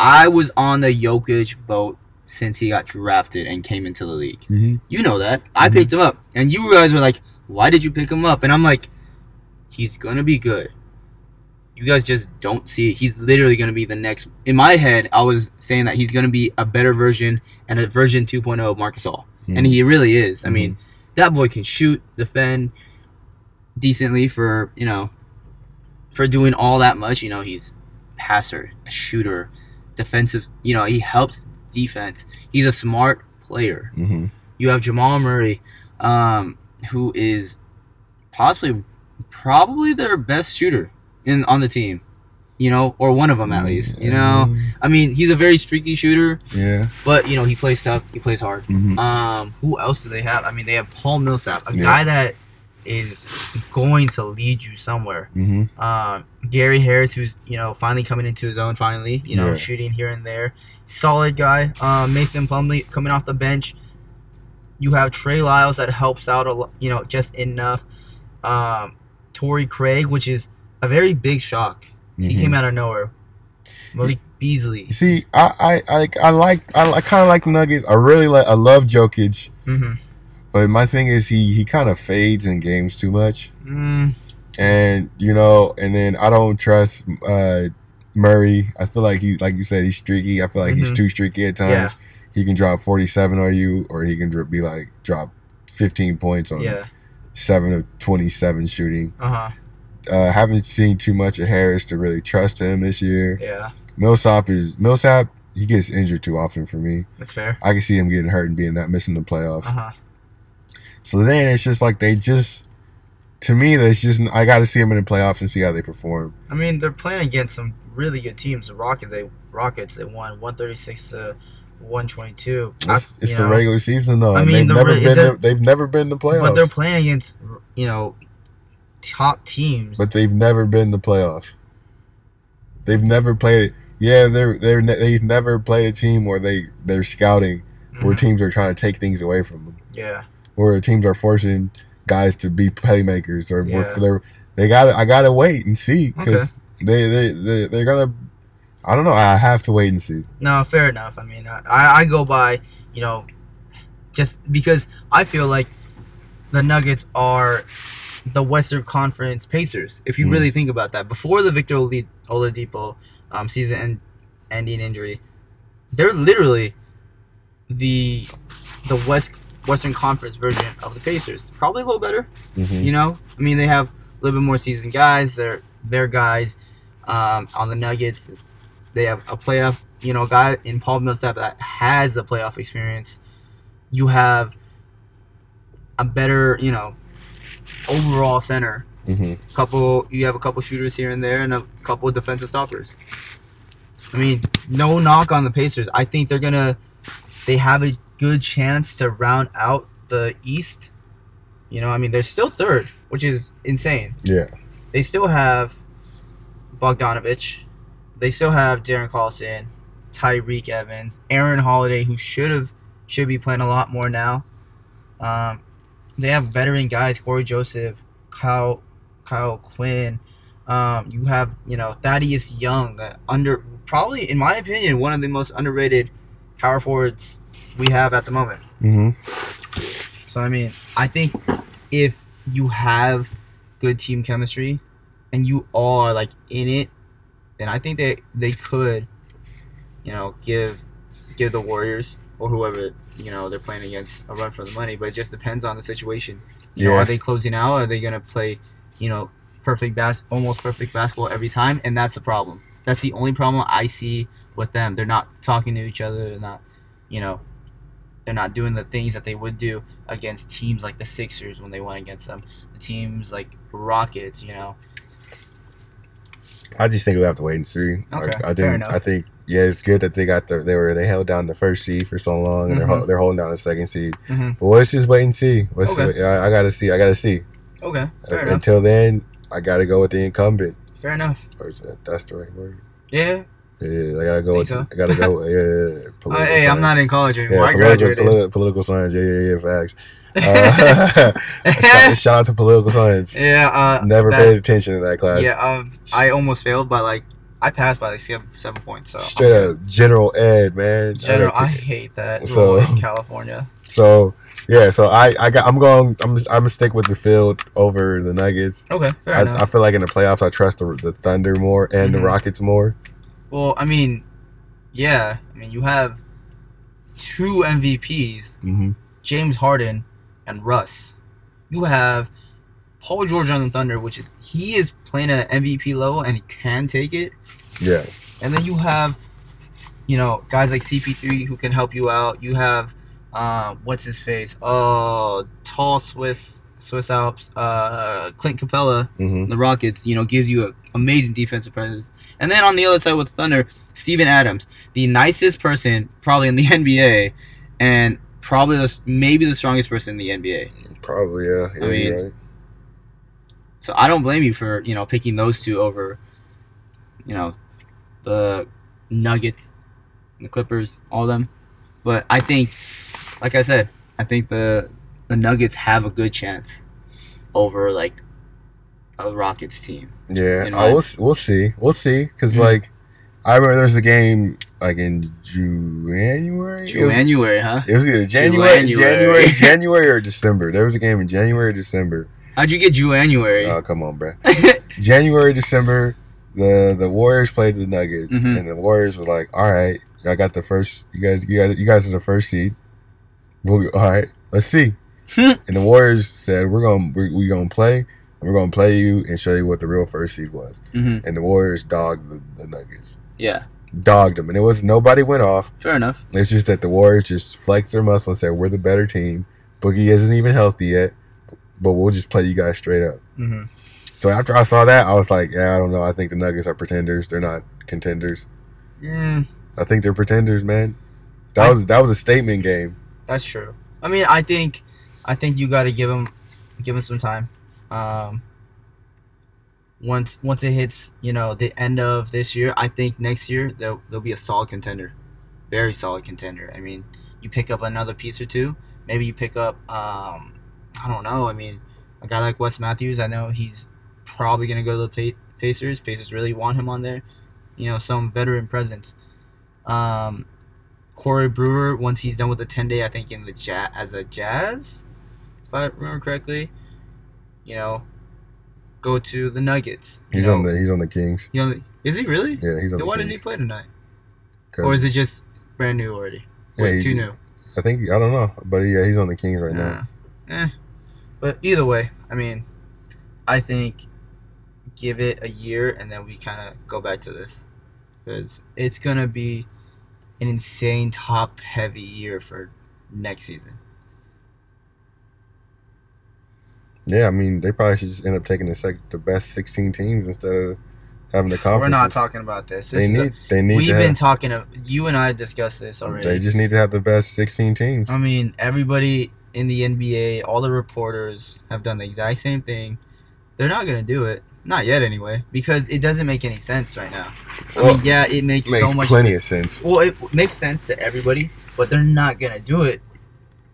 I was on the Jokic boat since he got drafted and came into the league. Mm-hmm. You know that. I Mhm. picked him up, and you guys were like, "Why did you pick him up?" And I'm like, "He's gonna be good." You guys just don't see it. He's literally gonna be the next. In my head, I was saying that he's gonna be a better version and a version 2.0 of Marc Gasol, and he really is. I mean, that boy can shoot, defend decently for you know, for doing all that much. You know, he's passer, a shooter, defensive. You know, he helps defense. He's a smart player. hmm You have Jamal Murray, um, who is possibly probably their best shooter in on the team. You know, or one of them at least. You know, I mean, he's a very streaky shooter, Yeah. but you know he plays tough. He plays hard. hmm Um, who else do they have? I mean, they have Paul Millsap, a Yeah. guy that is going to lead you somewhere. hmm Um, Gary Harris, who's you know finally coming into his own, finally you know Yeah. shooting here and there, solid guy. Um, Mason Plumlee coming off the bench. You have Trey Lyles that helps out a lot, you know, just enough. Um, Torrey Craig, which is a very big shock. He Mhm. came out of nowhere. Malik Beasley. See, I, I, I, I like, I, I kind of like Nuggets. I really like, I love Jokic, Mm-hmm. but my thing is he, he kind of fades in games too much, Mm, and you know, and then I don't trust uh, Murray. I feel like he, like you said, he's streaky. I feel like he's Mhm. too streaky at times. Yeah. He can drop forty seven on you, or he can be like drop fifteen points on yeah. Seven of twenty seven shooting. Uh huh. Uh, haven't seen too much of Harris to really trust him this year. Yeah. Millsap is Millsap. He gets injured too often for me. That's fair. I can see him getting hurt and being not missing the playoffs. Uh huh. So then it's just like they just, to me, that's just I got to see them in the playoffs and see how they perform. I mean, they're playing against some really good teams. The Rocket, they Rockets, they won one thirty six to one twenty two. It's, it's the regular season though. I mean, they've the never re- been. the- the- they've never been the playoffs. but they're playing against you know top teams. but they've never been the playoffs. They've never played. Yeah, they're they're ne- they've never played a team where they they're scouting where Mhm. teams are trying to take things away from them. yeah, where teams are forcing guys to be playmakers or Yeah. they got to I got to wait and see because they they they they're gonna I don't know I have to wait and see. no, fair enough. I mean, I I go by you know just because I feel like the Nuggets are the Western Conference Pacers. If you Mm. really think about that, before the Victor Olad- Oladipo um, season-ending injury, they're literally the the West Western Conference version of the Pacers. Probably a little better, Mhm. you know. I mean, they have a little bit more seasoned guys. They're their guys um, on the Nuggets. is- They have a playoff, you know, guy in Paul Millsap that has the playoff experience. You have a better, you know, overall center. Mhm. Couple, you have a couple shooters here and there, and a couple of defensive stoppers. I mean, no knock on the Pacers. I think they're gonna, they have a good chance to round out the East. You know, I mean, they're still third, which is insane. Yeah. They still have Bogdanovic. They still have Darren Collison, Tyreke Evans, Aaron Holiday, who should have should be playing a lot more now. Um, they have veteran guys, Cory Joseph, Kyle Kyle Quinn. Um, you have you know Thaddeus Young, uh, under probably in my opinion one of the most underrated power forwards we have at the moment. Mm-hmm. So I mean, I think if you have good team chemistry and you all are like in it, then I think they they could, you know, give give the Warriors or whoever you know they're playing against a run for the money. But it just depends on the situation. You know, Yeah. are they closing out? Are they gonna play, you know, perfect bas almost perfect basketball every time? And that's the problem. That's the only problem I see with them. They're not talking to each other. They're not, you know, they're not doing the things that they would do against teams like the Sixers when they went against them. The teams like Rockets, you know. I just think we have to wait and see. Okay, I, I think. I think yeah, it's good that they got the they were they held down the first seed for so long and they're Mhm. they're holding down the second seed. Mhm. But let's just wait and see. Let's Okay. see. I, I gotta see. I gotta see. Okay, fair enough. Until then, I gotta go with the incumbent. Fair enough. Or is that that's the right word? Yeah. Yeah, I gotta go with. so. I gotta go. Yeah, yeah, yeah. Uh, hey, I'm not in college anymore. Yeah, I graduated. politi- political science. Yeah, yeah, yeah. Facts. Uh, shout, out to political science. yeah. Uh, Never that- paid attention in that class. Yeah. Um, I almost failed by like I passed by like seven, seven points. So I'm Straight up general ed, man. General, I I hate that So- in California. so yeah, so I I got I'm going I'm I'm gonna stick with the field over the Nuggets. Okay, fair I, enough. I feel like in the playoffs I trust the, the Thunder more and the Mhm. Rockets more. well, I mean, yeah. I mean, you have two MVPs, hmm James Harden and Russ. You have Paul George on the Thunder, which is he is playing at an MVP level and he can take it. Yeah. And then you have you know guys like CP3 who can help you out. You have uh, what's his face? Oh, tall Swiss Swiss Alps. Uh, Clint Capela, hmm the Rockets. You know, gives you a amazing defensive presence. And then on the other side with Thunder, Steven Adams, the nicest person probably in the NBA, and probably the, maybe the strongest person in the NBA. Probably, yeah. yeah I mean, right. So I don't blame you for you know picking those two over, you know, the Nuggets, the Clippers, all them. But I think, like I said, I think the the Nuggets have a good chance over like a Rockets team. Yeah, uh, my- we'll we'll see, we'll see, because Mhm. like I remember there was a game like in January. It was- January, huh? It was either January, January. January, January, or December. There was a game in January, or December. How'd you get January? Oh, come on, bruh. January, December. The the Warriors played the Nuggets, Mhm. and the Warriors were like, "All right, I got the first. You guys, you guys, you guys are the first seed. We'll, all right, let's see." and the Warriors said, "We're gonna we're, we gonna play, and we're gonna play you and show you what the real first seed was." hmm And the Warriors dogged the, the Nuggets, Yeah, dogged them, and it was nobody went off. fair enough. It's just that the Warriors just flexed their muscle and said, "We're the better team. Boogie isn't even healthy yet, but we'll just play you guys straight up." hmm So after I saw that, I was like, "Yeah, I don't know. I think the Nuggets are pretenders. They're not contenders. Mm, I think they're pretenders, man." That I- was that was a statement game. that's true. I mean, I think, I think you got to give them, give them some time. Um, once once it hits, you know, the end of this year, I think next year they'll they'll be a solid contender, very solid contender. I mean, you pick up another piece or two. Maybe you pick up, um, I don't know. I mean, a guy like Wes Matthews. I know he's probably gonna go to the Pacers. Pacers really want him on there. You know, some veteran presence. Um, Corey Brewer, once he's done with the ten day, I think in the jazz as a Jazz, if I remember correctly, you know, go to the Nuggets. He's know, on the he's on the Kings. know, is he really? Yeah, he's on Then the why Kings. didn't he play tonight? Or is it just brand new already? Yeah, Wait, too new. I think I don't know, but yeah, he's on the Kings right now. Eh. But either way, I mean, I think give it a year and then we kind of go back to this because it's gonna be an insane top heavy year for next season. Yeah, I mean they probably should just end up taking the sec- the best sixteen teams instead of having the conference. We're not talking about this. this They is a- need they need we've been have, talking. Of, you and I discussed this already. they just need to have the best sixteen teams. I mean, everybody in the NBA, all the reporters have done the exact same thing. They're not gonna do it, not yet anyway, because it doesn't make any sense right now. I mean, yeah, it makes, makes so much. plenty sense. of sense. Well, it makes sense to everybody, but they're not gonna do it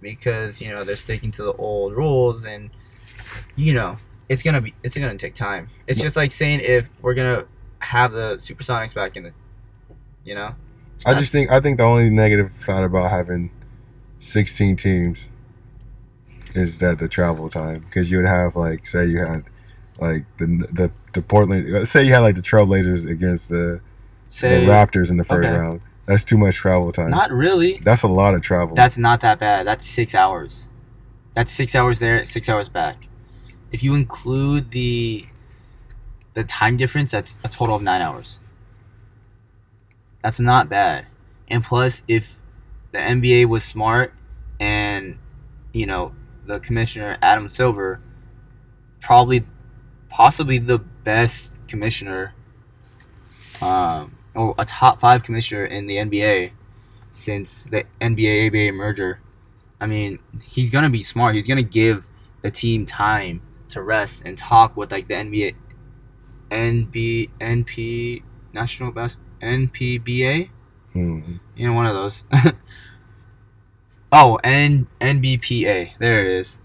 because you know they're sticking to the old rules, and you know it's gonna be it's gonna take time. It's just like saying if we're gonna have the Supersonics back in the, you know, I just think I think the only negative side about having sixteen teams is that the travel time because you would have like say you had like the the the Portland say you had like the Trailblazers against the, say the Raptors in the first okay. round. That's too much travel time. not really. That's a lot of travel. That's not that bad. That's six hours. That's six hours there, six hours back. If you include the the time difference, that's a total of nine hours. That's not bad. And plus, if the NBA was smart and you know the commissioner Adam Silver, probably, possibly the best commissioner, um, or a top five commissioner in the NBA since the NBA ABA merger. I mean, he's gonna be smart. He's gonna give the team time to rest and talk with like the NBA, NB, NP, National Best, NPBA. Mhm. You know, one of those. oh, N NBPA. There it is.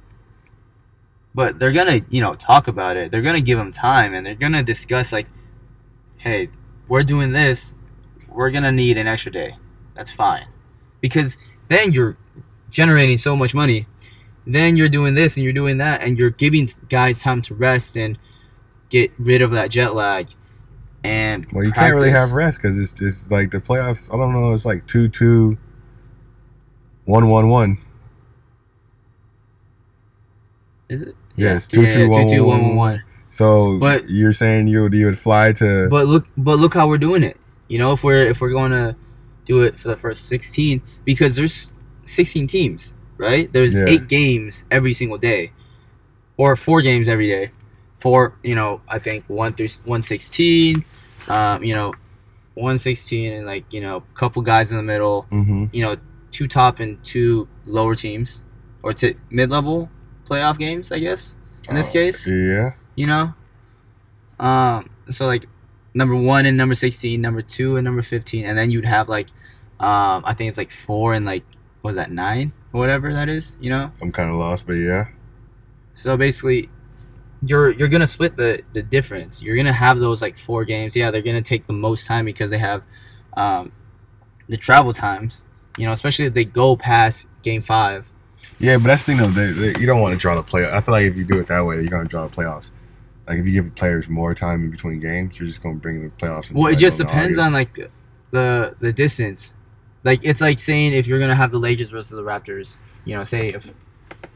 But they're gonna, you know, talk about it. They're gonna give him time, and they're gonna discuss like, hey, we're doing this. We're gonna need an extra day. That's fine, because then you're generating so much money. Then you're doing this and you're doing that, and you're giving guys time to rest and get rid of that jet lag. And Well, you can't really have rest because it's just like the playoffs. I don't know. It's like two two, one one one. Is it? Yes, yeah, two, yeah, two, two, one, two, one, one, one, one. So, But- you're saying you would you would fly to? But look, but look how we're doing it. You know, if we're if we're going to do it for the first 16 because there's 16 teams, right? There's Yeah. eight games every single day, or four games every day. Four, you know, I think one through 116, um, you know, 116 and like you know, a couple guys in the middle, Mm-hmm. you know, two top and two lower teams, or to mid-level playoff games, I guess. In this case, Yeah. you know, um, so like number one and number sixteen, number two and number fifteen, and then you'd have like, um, I think it's like four and like, what was that nine whatever that is, you know. I'm kind of lost, but yeah. So basically, you're you're gonna split the the difference. You're gonna have those like four games. Yeah, they're gonna take the most time because they have, um, the travel times. You know, especially if they go past game five. Yeah, but that's the thing though. They, they, you don't want to draw the play. I feel like if you do it that way, you're gonna draw the playoffs. Like if you give players more time in between games, you're just gonna bring the playoffs. Well, it just depends August. on like the the distance. Like it's like saying if you're gonna have the Lakers versus the Raptors, you know, say if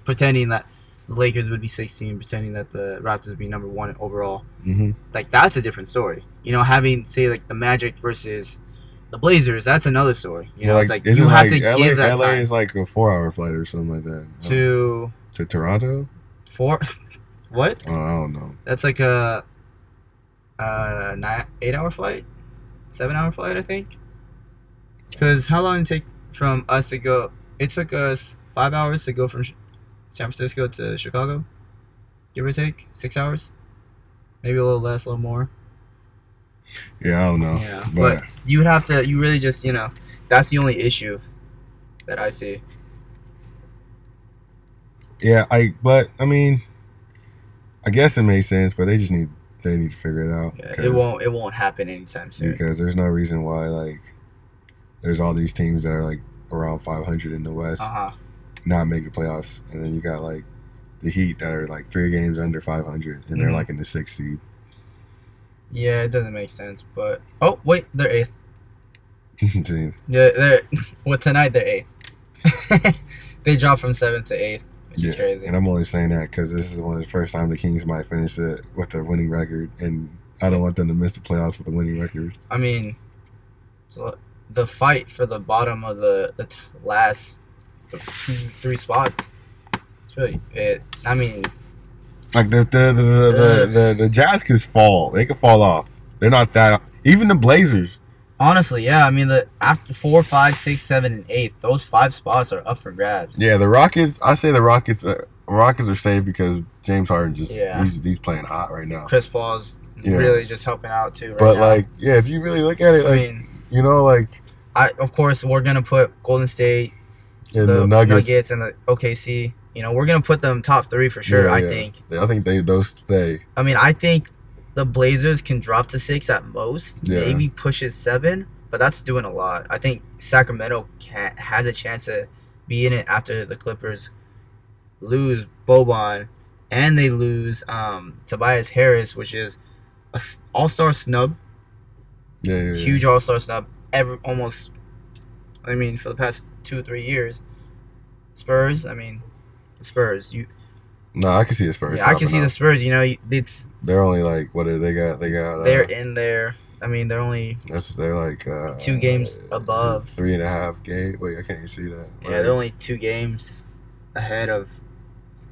pretending that the Lakers would be 16, pretending that the Raptors would be number one overall. Mhm. Like that's a different story. You know, having say like the Magic versus the Blazers, that's another story. You Yeah, know, it's like you have like to LA, give that LA time is like a four-hour flight or something like that. To to Toronto. four. what? Oh, I don't know. That's like a uh nine eight hour flight, seven hour flight, I think. Because how long did it take from us to go? It took us five hours to go from San Francisco to Chicago, give or take six hours, maybe a little less, a little more. Yeah, I don't know. Yeah, but, but you would have to. You really just you know, that's the only issue that I see. yeah, I. But I mean, I guess it makes sense. But they just need they need to figure it out. Yeah, it won't. It won't happen anytime soon. because there's no reason why like there's all these teams that are like around 500 in the West Uh huh. not making the playoffs, and then you got like the Heat that are like three games under 500, and they're Mhm. like in the sixth seed. Yeah, it doesn't make sense. But oh wait, they're eighth. Yeah, they're well tonight they're eighth. they dropped from seventh to eighth, which is crazy. and I'm only saying that because this is one of the first time the Kings might finish it with a winning record, and I don't want them to miss the playoffs with a winning record. I mean, so the fight for the bottom of the the t- last two three spots. It's really it. I mean, Like the the the the, the, the, the Jazz could fall, they could fall off. They're not that. Even the Blazers. honestly, yeah. I mean, the after four, five, six, seven, and eight, those five spots are up for grabs. Yeah, the Rockets. I say the Rockets. Uh, Rockets are safe because James Harden just Yeah. he's, he's playing hot right now. Chris Paul's Yeah. really just helping out too. Right but now. like, yeah, if you really look at it, I like mean, you know, like I of course we're gonna put Golden State the, the, Nuggets. Nuggets, and the OKC. You know, we're gonna put them top three for sure. Yeah, I yeah. think. I think they those stay. I mean, I think the Blazers can drop to six at most. Yeah. Maybe pushes seven, but that's doing a lot. I think Sacramento can has a chance to be in it after the Clippers lose Boban and they lose um, Tobias Harris, which is a All Star snub, Yeah, yeah, yeah. huge All Star snub. Ever almost, I mean, for the past two or three years. Spurs, I mean, the Spurs. You, No, I can see the Spurs. yeah, I can see the. Spurs. You know, it's They're only like what are they got? They got. Uh, they're in there. I mean, they're only That's they're like uh, Two games above. three and a half game. Wait, I can't even see that. yeah, they're only two games ahead of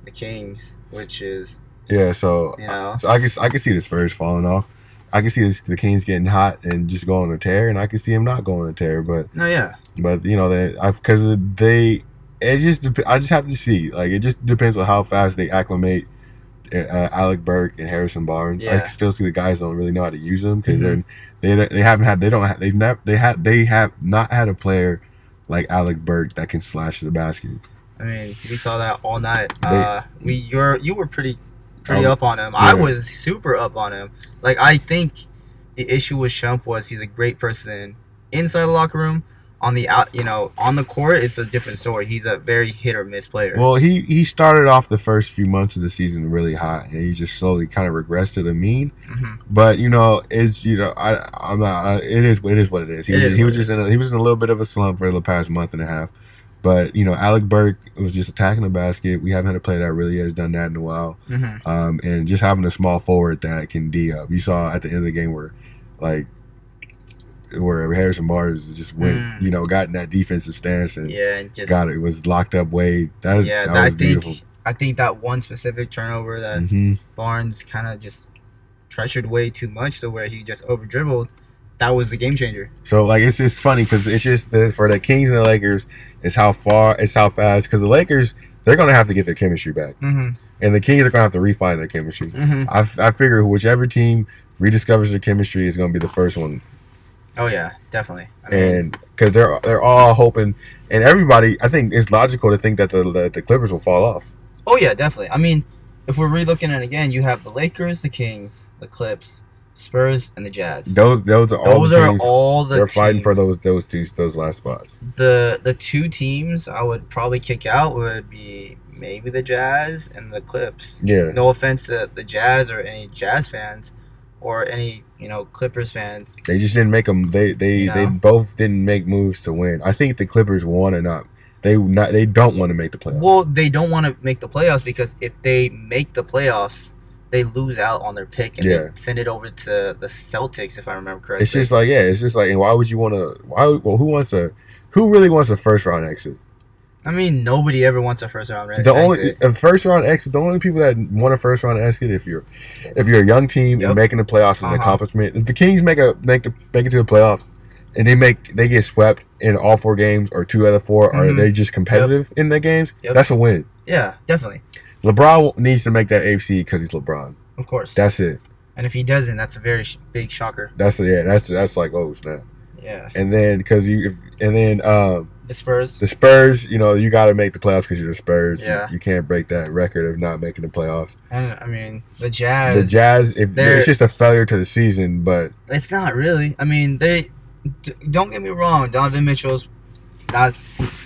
the Kings, which is yeah. So, you know so I can I can see the Spurs falling off. I can see this, the Kings getting hot and just going to tear, and I can see them not going to tear. But no, yeah, but you know they I because they it just I just have to see like it just depends on how fast they acclimate. Uh, Alec Burks and Harrison Barnes. I Yeah. can still see the guys don't really know how to use them because Mhm. they're they they haven't had they don't have, they've not they had they have not had a player like Alec Burks that can slash the basket. I mean we saw that all night. They- uh, we you're you were pretty pretty Um, up on him. I was super up on him. Like I think the issue with Shump was he's a great person inside the locker room. On the out, you know, on the court, it's a different story. He's a very hit or miss player. Well, he he started off the first few months of the season really hot, and he just slowly kind of regressed to the mean. Mhm. But you know, it's you know, I I'm not. I, it is it is what it is. He It was, is he was just in a, he was in a little bit of a slump for the past month and a half. But you know, Alec Burks was just attacking the basket. We haven't had a player that really has done that in a while. Mhm. Um, and just having a small forward that can D up. You saw at the end of the game where, like, where Harrison Barnes just went, Mm. you know, got in that defensive stance and Yeah, and just got it. Was locked up way. That, yeah. that That, I was think beautiful. I think that one specific turnover that hmm Barnes kind of just pressured way too much to where he just over dribbled. That was the game changer. So like it's just funny because it's just the, for the Kings and the Lakers, it's how far, it's how fast. Because the Lakers, they're gonna have to get their chemistry back, Mm-hmm. and the Kings are gonna have to refine their chemistry. Mm-hmm. I, I figure whichever team rediscovers their chemistry is gonna be the first one, Oh yeah, definitely. I mean, and because they're they're all hoping, and everybody, I think it's logical to think that the the, the Clippers will fall off. oh yeah, definitely. I mean, if we're re-looking at it again, you have the Lakers, the Kings, the Clips, Spurs, and the Jazz. Those those are all Those the are teams. all the. they're fighting for those those two those last spots. The the two teams I would probably kick out would be maybe the Jazz and the Clips. Yeah, No offense to the Jazz or any Jazz fans, or any you know Clippers fans. they just didn't make them. They they they both didn't make moves to win. I think the Clippers want to not. They not. They don't want to make the playoffs. Well, they don't want to make the playoffs because if they make the playoffs, they lose out on their pick and Yeah. they send it over to the Celtics, if I remember correctly. It's just like yeah, it's just like and why would you want to? Why? Well, who wants a? Who really wants a first round exit? I mean, nobody ever wants a first round. The only a first round exit. The only people that want a first round exit if you're if you're a young team Yep. and making the playoffs is an Uh-huh. accomplishment. If the Kings make a make the make it to the playoffs and they make they get swept in all four games or two out of 4 or Mhm. they just competitive in their games, Yep. that's a win. yeah, definitely, LeBron needs to make that AFC because he's LeBron. of course. That's it. and if he doesn't, that's a very sh- big shocker. That's yeah. That's that's like oh snap. Yeah, And then because you if, and then um. the Spurs. The Spurs, you know, you got to make the playoffs because you're the Spurs. You- Yeah. You, can't break that record of not making the playoffs. And I mean, the Jazz. the Jazz, if it's just a failure to the season, but It's not really. I mean, they. D- don't get me wrong. Donovan Mitchell's not as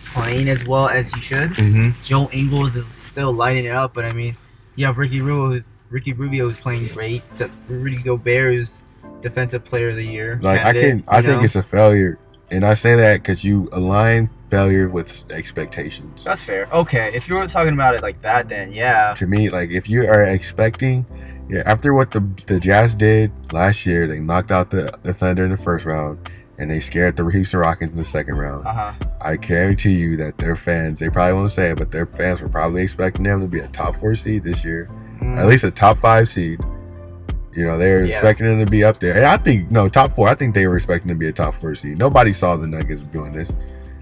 playing as well as he should. Mm-hmm. Joe Ingles is still lighting it up, but I mean, you have Ricky Rubio, who's Ricky Rubio, who's playing great. Rudy Gobert, who's Defensive Player of the Year. like I can, I you think know? it's a failure, and I say that because you align failure with expectations. that's fair. Okay, if you were talking about it like that, then yeah. To me, like if you are expecting, yeah, after what the the Jazz did last year, they knocked out the, the Thunder in the first round, and they scared the Houston Rockets in the second round. Uh huh. I guarantee you that their fans, they probably won't say it, but their fans were probably expecting them to be a top four seed this year, at least a top five seed. You know, they were Yeah. expecting them to be up there. And I think, no, top four, I think they were expecting to be a top four seed. Nobody saw the Nuggets doing this.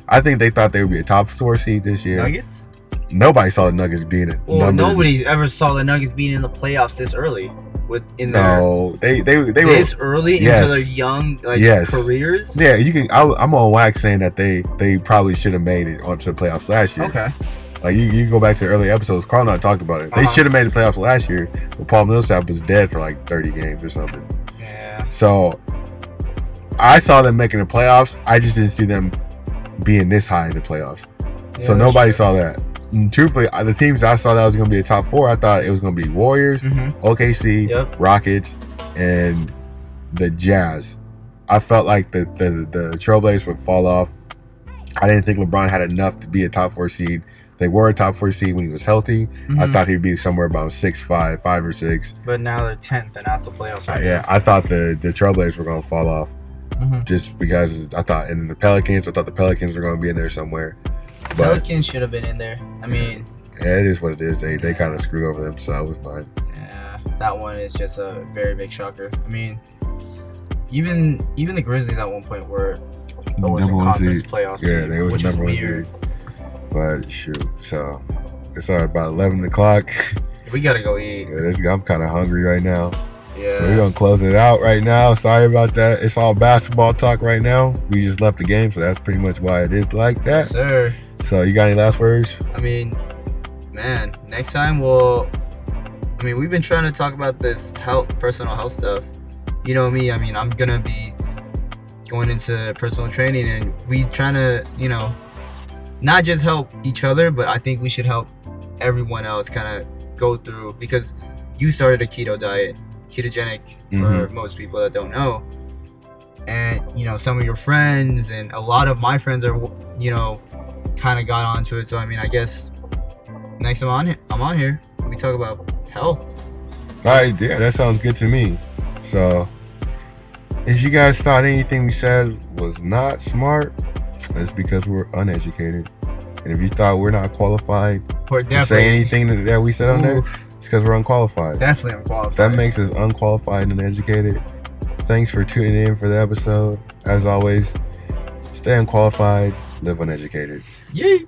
I think they thought they would be a top four seed this year. Nuggets. Nobody saw the Nuggets being a Well, nobody ever saw the Nuggets being in the playoffs this early. With in their No, they they they were. this early Yes. into their young like Yes. careers. Yeah, you can. I, I'm on wax saying that they they probably should have made it onto the playoffs last year. Okay. Like you, you go back to the early episodes. Carl and I talked about it. They Uh-huh. should have made the playoffs last year, but Paul Millsap was dead for like 30 games or something. Yeah. So I saw them making the playoffs. I just didn't see them being this high in the playoffs. Yeah, so nobody true. saw that. And truthfully, the teams I saw that was going to be a top four, I thought it was going to be Warriors, Mhm. OKC, Yep. Rockets, and the Jazz. I felt like the, the the Trailblazers would fall off. I didn't think LeBron had enough to be a top four seed. They were a top four seed when he was healthy. I Mhm. thought he'd be somewhere about six, five, five or six. But now they're tenth and out the playoffs. Uh, yeah, I thought the the Trailblazers were going to fall off Mhm. just because I thought, and the Pelicans, I thought the Pelicans were going to be in there somewhere. But Pelicans should have been in there. I mean, yeah, it is what it is. They they kind of screwed over themselves, but yeah, that one is just a very big shocker. I mean, even even the Grizzlies at one point were was a conference seed. playoff Yeah, team, they was which number weird. seed. But shoot, so it's all about eleven o'clock. We gotta go eat. Yeah, this- I'm kind of hungry right now, Yeah. so we're gonna close it out right now. Sorry about that. It's all basketball talk right now. We just left the game, so that's pretty much why it is like that. yes, that. sir. So you got any last words? I mean, man, next time we'll. I mean, we've been trying to talk about this health, personal health stuff. You know me. I mean, I'm gonna be going into personal training, and we trying to, you know, not just help each other, but I think we should help everyone else kind of go through because you started a keto diet, ketogenic for mm-hmm. most people that don't know. And you know, some of your friends and a lot of my friends are, you know, kind of got onto it. So I mean, I guess next time on I'm on here, we talk about health. All right, yeah, that sounds good to me. So If you guys thought anything we said was not smart, that's because we're uneducated. And if you thought we're not qualified to say anything that, that we said on there, it's because we're unqualified. definitely unqualified. That makes us unqualified and uneducated. Thanks for tuning in for the episode. As always, stay unqualified, live uneducated. Yeet.